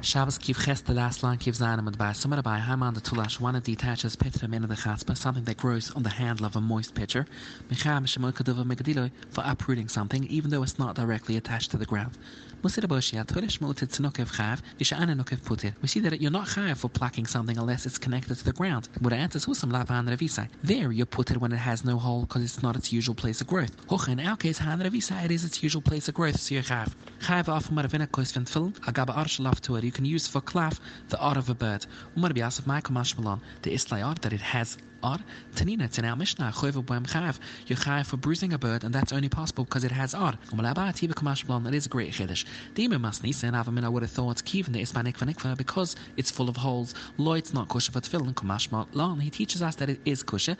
Shabbos kiv ches the last line kiv zanim by summer by Haman the tulash one detaches pitrim in the chatzpa, something that grows on the handle of a moist pitcher. Mecham shemokadova megadilo for uprooting something, even though it's not directly attached to the ground. We see that you're not chayav for plucking something unless it's connected to the ground. There you put it when it has no hole because it's not its usual place of growth. In our case, it is its usual place of growth, so you're chayav. Chayav off marvina kois agaba arshalav to it. You can use for clav the art of a bird. Umar biasaf Michael Mashmalon, the islayard that it has Ar. Tanina, it's in our Mishnah, Choyva Boem Chav. You're Chav for bruising a bird, and that's only possible because it has Blom, that is a great Chiddush. Dima Masnis, and Avamin, I would have thought, Kivin the Ismanik Vanikva, because it's full of holes. Lo, it's not kosher for tefillin, Kamash Blom. He teaches us that it is kosher.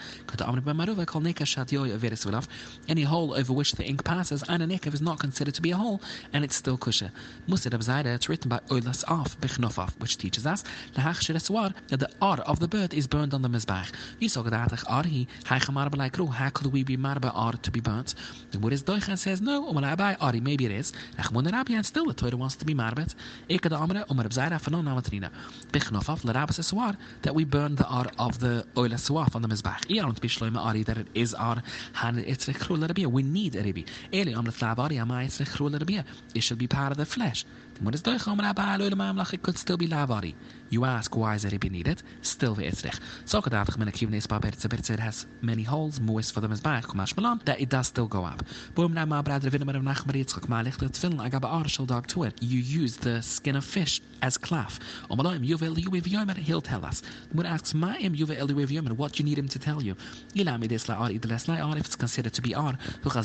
Any hole over which the ink passes, and a Nikav is not considered to be a hole, and it's still kosher. Musid Abzaida, it's written by Oilas Af, Bichnofaf, which teaches us, that the Ar of the bird is burned on the Mizbach. You saw that Ar he Haichamarba like how could we be marba or to be burnt? The Buddhist Doichan says no, Umalabai Ari, maybe it is. Achmun Rabbi and still the Torah wants to be marbet. Eka the Amra Umar Bzaira Fanon Namatrina. Bichnofaf Larabas Swar that we burn the Ar of the oil swaf on the Mizbach. Iarant Bishloima Ari that it is Ar Han it's the Chrul Rabia. We need a Rabbi. Eli Amra Flav Ari Amai it's the Chrul Rabia. It should be part of the flesh. What is Doichan Rabbi Loilamam It could still be Lavari. You ask why is it Rabbi needed? Still Veitzrich. So Kadav Mina Kivnes Babet it has many holes, moist for them as back, kumash malan, that it does still go up. Boom na ma brad revin mer nach mer yitzchak ma licht tefillin, I got a arshal dog to it. You use the skin of fish as claf. Omaloim yuve yuve vyomer, he'll tell us. When asks ma im yuve yuve vyomer, what you need him to tell you. Ilami des la ar idles if it's considered to be ar.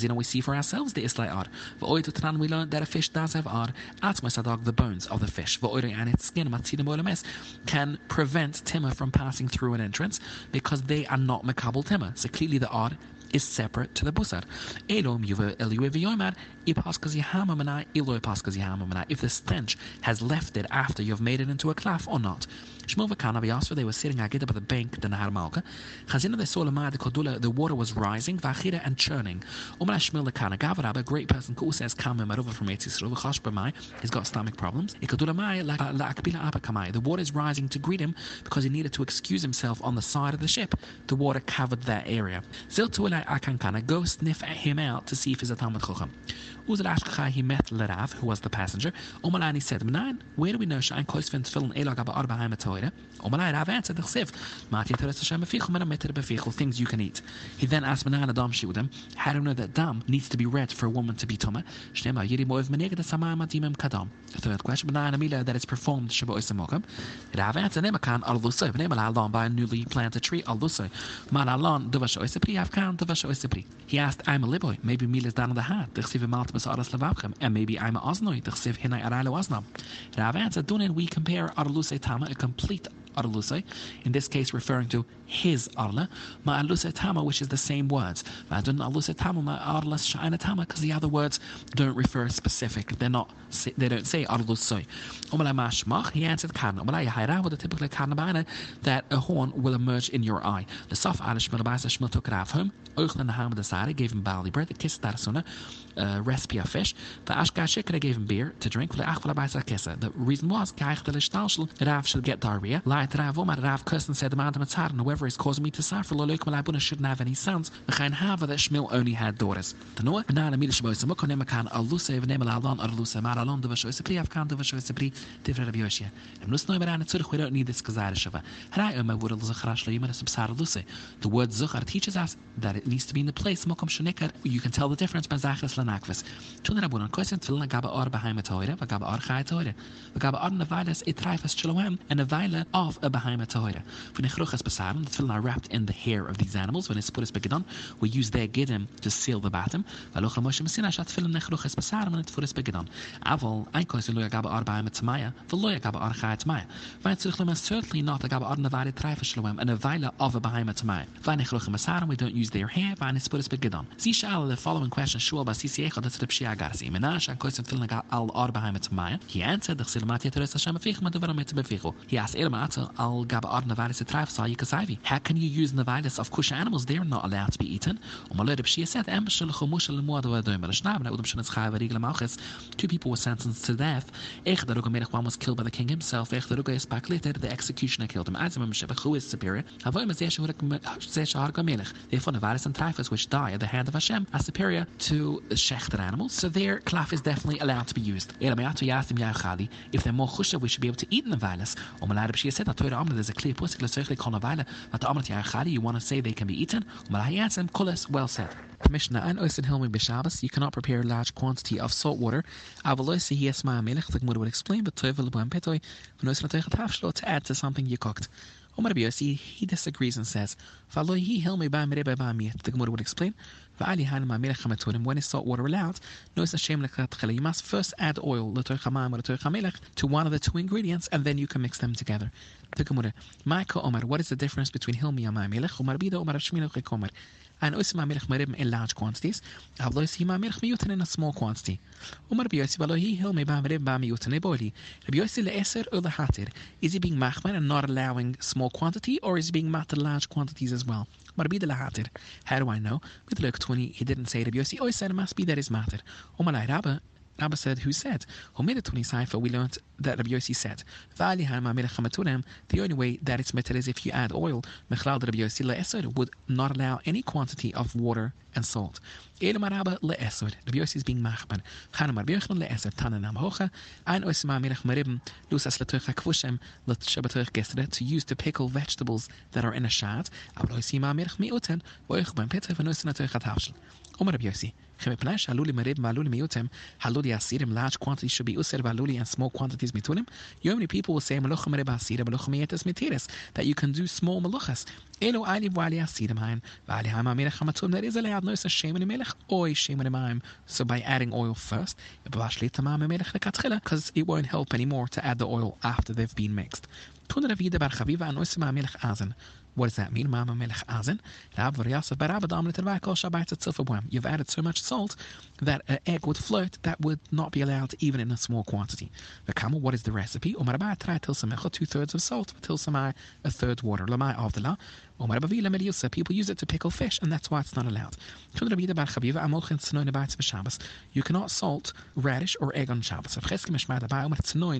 Know we see for ourselves the isla ar. V'oit utran we learn that a fish does have ar. Atmas dog the bones of the fish. And its skin matzidim olames can prevent timber from passing through an entrance because they are not makabel timber. So clearly the odd is separate to the busar. Elom yuva eliwe v'yomar ipaskas manai iloi. If the stench has left it after you've made it into a clef or not. Shmuel v'kana v'yasva, they were sitting agita by the bank, the Nahar Malka. Chazina they saw the kodula, the water was rising, v'achira and churning. Umar Shmuel v'kana gavarab, a great person who says kamim marova from Etzis Ruva chash b'mai, he's got stomach problems. Ikodula mai la'akbila abakamai. The water is rising to greet him because he needed to excuse himself on the side of the ship. The water covered that area. Zil tu'elai akankana, go sniff him out to see if he's a Talmud Chochem. Uzal he met Lerav, who was the passenger. Omalani said, Manan, where do we know Shain Kois fin tefillin elag aba arba haim? Omalai Rav answered, the Chsiv, Mati teres Hashem befichel, mena meter befichel, things you can eat. He then asked Manan Adam Shudem, how do we know that dam needs to be red for a woman to be tuma? Shnema, yiri moev meneged samay madimem kadam. The third question, Manan Amila, that it's performed Shabbat Isamokam. Rav answered, Nemakan al lusay, Vnema alon by a newly planted tree, al lusay. Man alon, duvasho isipri, Avkan, isipri. He asked, I'm a liboy, maybe Mila's down on the hat, the Chsiv Maltmas Aras Levavchem, and maybe I'm a Oznoi, the Chsiv Hinai Aralo Oznam. Rav answered, Dunin, we compare Arlusay Tama, a complete Arlusay, in this case referring to his Arla, Ma'alusay Tama, which is the same words. Because the other words don't refer specific. They're not, they don't say Arlusay. Mashmach, he answered Karna. Umalai Haira, with a typical Karna that a horn will emerge in your eye. The Saf Alish Melabasa Shmil took Rav home, Euchlan Hamad Asari gave him barley bread, the kiss Darsuna, uh, recipe of fish. The Ashka Shikra gave him beer to drink. The reason was, Rav should get diarrhea. Light Rav Omar, Rav Kirsten said, whoever is causing me to suffer, Loloik Malabuna shouldn't have any sons. Mechain Hava that Shmuel only had daughters. The Noah, Banana Milish Bosa, Mokonemakan, Aluse, Venemal Alon, Arluse, Maralon, the Vasho Sipri, Afkan, the Vasho Sipri, Tivra Rabbi Yoshia. And Nus Noimaran, Zurich, we don't need this Kazarishava. Harai Oma Wurel Zacharash Loyim, Subsar Luse. The word Zuchar teaches us that it needs to be in the place, Mokom Shunikar. You can tell the difference by Zachras Lanakvis. Tun Rabunan, Koisen Tfilin, Gaba Or Beheim Toire, Vagaba Or Chai Toire. Vagaba Or Navailas, Itraifas Chiloem, and a Vaila of a Beheim Toire. When Ichruchas Basarim, the Tfilin are wrapped in the hair of these animals. When it's put as Begedan, we use their Gidim to seal the bottom. Valocha Moshe Messina Shat Tfilin Nechruchas Basarim, and it's put as Begedan. Aval, ein Koisen Loya Gaba Or Beheim Tamaya, Valoya Gaba Or Chai Tamaya. Vain Tzurchlim is certainly not a Gaba Navaile Traifas Chiloem, and a Vaila of a Beheim Tamaya. Vain Ichruchas Basarim, we don't use their hair. Vain it's put as Begedan. Zishal, the following question, Shul Basisi Echad, that's the Pshia Garsi. Menash, and Koisen Tfilin Al Or Beheim Tamaya. He answered, the Chsil Matya Teres Hashem Afichim, and the Varam Befichu. He asked Irma Atza, halacha al. How can you use navalis of kusha animals? They're not allowed to be eaten. Said, muad. Two people were sentenced to death. Ech the ruga melech one was killed by the king himself. Ech the executioner killed him. Azim um Meshach who is superior. Avoim is zeh melech. Therefore navalis and trifas which die at the hand of Hashem are superior to shechter animals. So their klaf is definitely allowed to be used. If they're more chusha, we should be able to eat the violence. Umalad Shia said, there's a clear pusik l'soichli kol navaila. But the amrat yachali, you want to say they can be eaten. Umalad Yatzim kulas well said. Commissioner and Oisin Hilmi Bishabas, you cannot prepare a large quantity of salt water. Avaloisi yes ma melech, the Gemara would explain, but toivel buan petoi, when Oisin Tafshlo to add to something you cooked. Omar Biosi, he disagrees and says, mereba ba miet, the Gemara would explain. Is salt water allowed, no is a shem you must first add oil, to one of the two ingredients, and then you can mix them together. The Gemara, Maiko Omar, what is the difference between Hilmi and? Omar Omar Omar and osim milch merib in large quantities. Avlo osim milch miyutan in a small quantity. Umar biyosi balo hi hil me ba merib ba miyutan eboli. Rabbi Yossi le'eser or lehatir. Is he being machman and not allowing small quantity, or is he being matter large quantities as well? Marbi de lahatir. How do I know? With Luke 20, he didn't say Rabbi Yossi. Oh, it must be that is matter. Umar Rabba, Abba said, who said? Homeda 20 Saifa, we learned that Rabbi Yossi said, the only way that it's meted is if you add oil. Mechlal Rabbi Yossi le'esod would not allow any quantity of water and salt. Elamaraba le'esod. Rabbi Yossi is being machman. Chanam Rabbi Yochanan le'esod tananam hocha. Ein osma melech maribim lusas letoich hakvushem l'shabatoich gestre to use to pickle vegetables that are in a shad. Ablo osima melech mi'uten voich petach v'nosin atoich atavshel. Omer Rabbi Yossi. Chemepnei shaluli marib maluli haluli asirim large quantities should be valuli and small quantities mitunim. You many people will say that you can do small in So by adding oil first, because it won't help anymore to add the oil after they've been mixed. What does that mean? Mama Melech Azen. You've added so much salt that an egg would float that would not be allowed even in a small quantity. The camel, what is the recipe? Two thirds of salt, a third water. People use it to pickle fish, and that's why it's not allowed. You cannot salt radish or egg on Shabbos.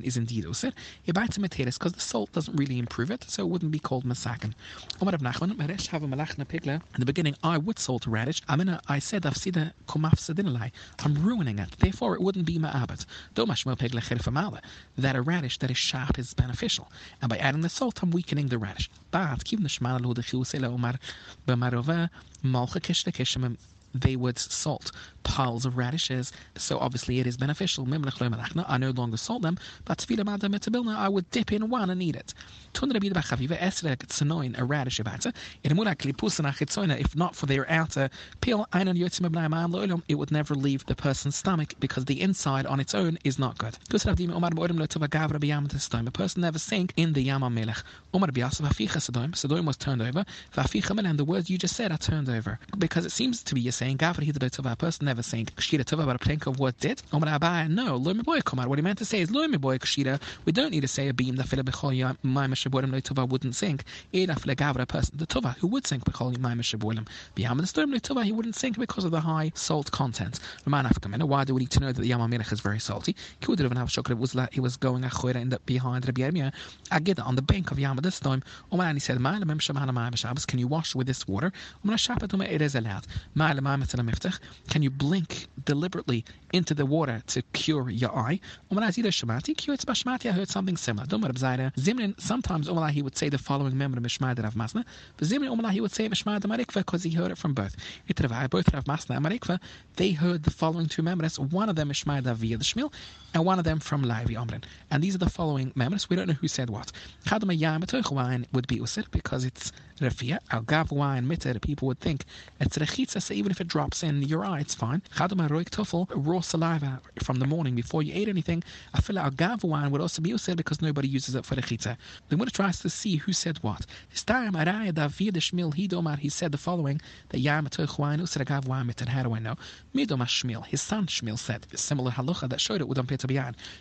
is indeed usir. because the salt doesn't really improve it, so it wouldn't be called masakin. In the beginning, I would salt radish. I said I'm ruining it. Therefore, it wouldn't be ma'abat. That a radish that is sharp is beneficial, and by adding the salt, I'm weakening the radish. But خیوسه لعمر به مروه ماخه کشته کشم they would salt piles of radishes, so obviously it is beneficial. I no longer salt them, but I would dip in one and eat it. A radish if not for their outer peel, it would never leave the person's stomach because the inside on its own is not good. A person never sank in the Yama Melech. Sodom was turned over, and the words you just said are turned over. Because it seems to be you're saying a person never saying kshira tova about a plank of what did. Omar Abai, no, lo boy komar. What he meant to say is lo boy kshira. We don't need to say a beam that fila bechol my meshabolim lo tova wouldn't sink. Ela fila gavra person the tova who would sink bechol my meshabolim. Biyam the storm lo tova he wouldn't sink because of the high salt content. Roman African. Why do we need to know that the Yam is very salty? He would have shokra. It was like he was going achora in the behind Rabbi Yirmiyah. Agida on the bank of Yam this time. Omar and he said, "My lemem shamana my Can you wash with this water? It is allowed. Can you blink deliberately into the water to cure your eye. I heard something similar. Zimrin, sometimes he would say the following member of Mishmai Rav Masna. For Zimrin, he would say Mishmai Marikva because he heard it from both. Both Rav Masna and Marikva, they heard the following two members. One of them Mishmai via the Shmil, and one of them from Lavi Omrin. And these are the following members. We don't know who said what. wine would be usir because it's refia. Al wine mitter, people would think it's rechitza, so even if it drops in your eye, it's fine. Chadama roik tuffel, raw saliva from the morning before you ate anything. Like al gav wine would also be usir because nobody uses it for rechitza. When it tries to see who said what. This time, Araya Davir the Shmil, Hidomar, he said the following that yam wine usir gav wine mitter. How do I know? Midoma Shmil, his son Shmil said similar halacha that showed it with on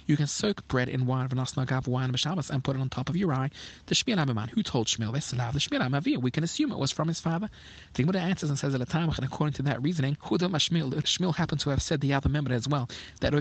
You can soak bread in wine v'nosna gav wine b'Shabbos and put it on top of your eye. The Shmuel Amaman, who told Shmuel this? The Shmuel Amavir. We can assume it was from his father. The Gemara answers and says, at the time, and according to that reasoning, Hudam Shmuel, Shmuel happened to have said the other member as well, that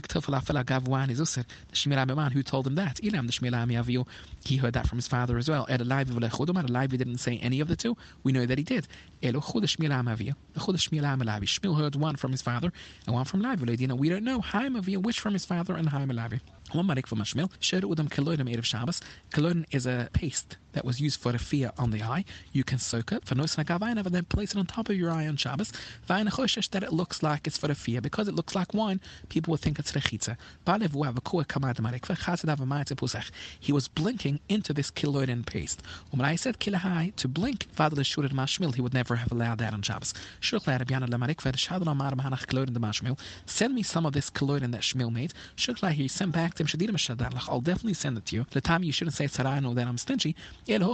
gav wine is usir. The Shmuel Amaman, who told him that? Ilam the Shmuel Amavir, he heard that from his father as well. Ed Alive Chudam, didn't say any of the two. We know that he did. Elo Chud Shmuel Amavir, Chud Shmuel Amalavi. Shmuel heard one from his father and one from Lavi. We don't know Haim Avir, which from his father and Haim Lavi. One marik from with them Kelodim made of Shabbos. Kelodim is a paste that was used for the fear on the eye. You can soak it for no and then place it on top of your eye on Shabbos. that it looks like it's for the fear because it looks like wine. People will think it's rechitza. He was blinking into this Kelodim paste. When I said kilahai to blink, Father Shurad Mashmil, he would never have allowed that on Shabbos. Send me some of this Kelodim that Shmuel made. He sent back to him I'll definitely send it to you. The time you shouldn't say Tzarano that I'm stingy. It's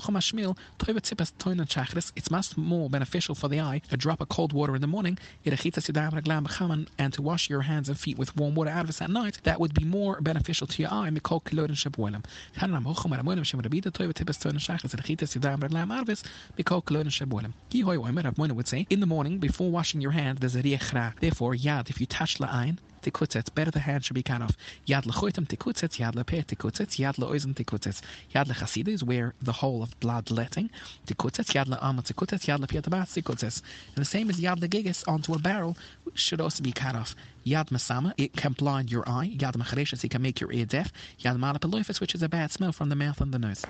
much more beneficial for the eye to drop a cold water in the morning and to wash your hands and feet with warm water out of it at night. That would be more beneficial to your eye. Would say, in the morning before washing your hand, there's a riech Therefore, yad, if you touch eye, tikutzet. Better the hand should be cut off. Yad lechoitem tikutzet, yad lepe tikutzet, yad leoizem tikutzet. Yad lechasida is where the whole of bloodletting. Tikutzet, yad le'ama tikutzet, yad lepiatabat tikutzet. And the same as yad legigas onto a barrel which should also be cut off. Yad masama, it can blind your eye. Yad machareshes, it can make your ear deaf. Yad malapeloifis, which is a bad smell from the mouth and the nose.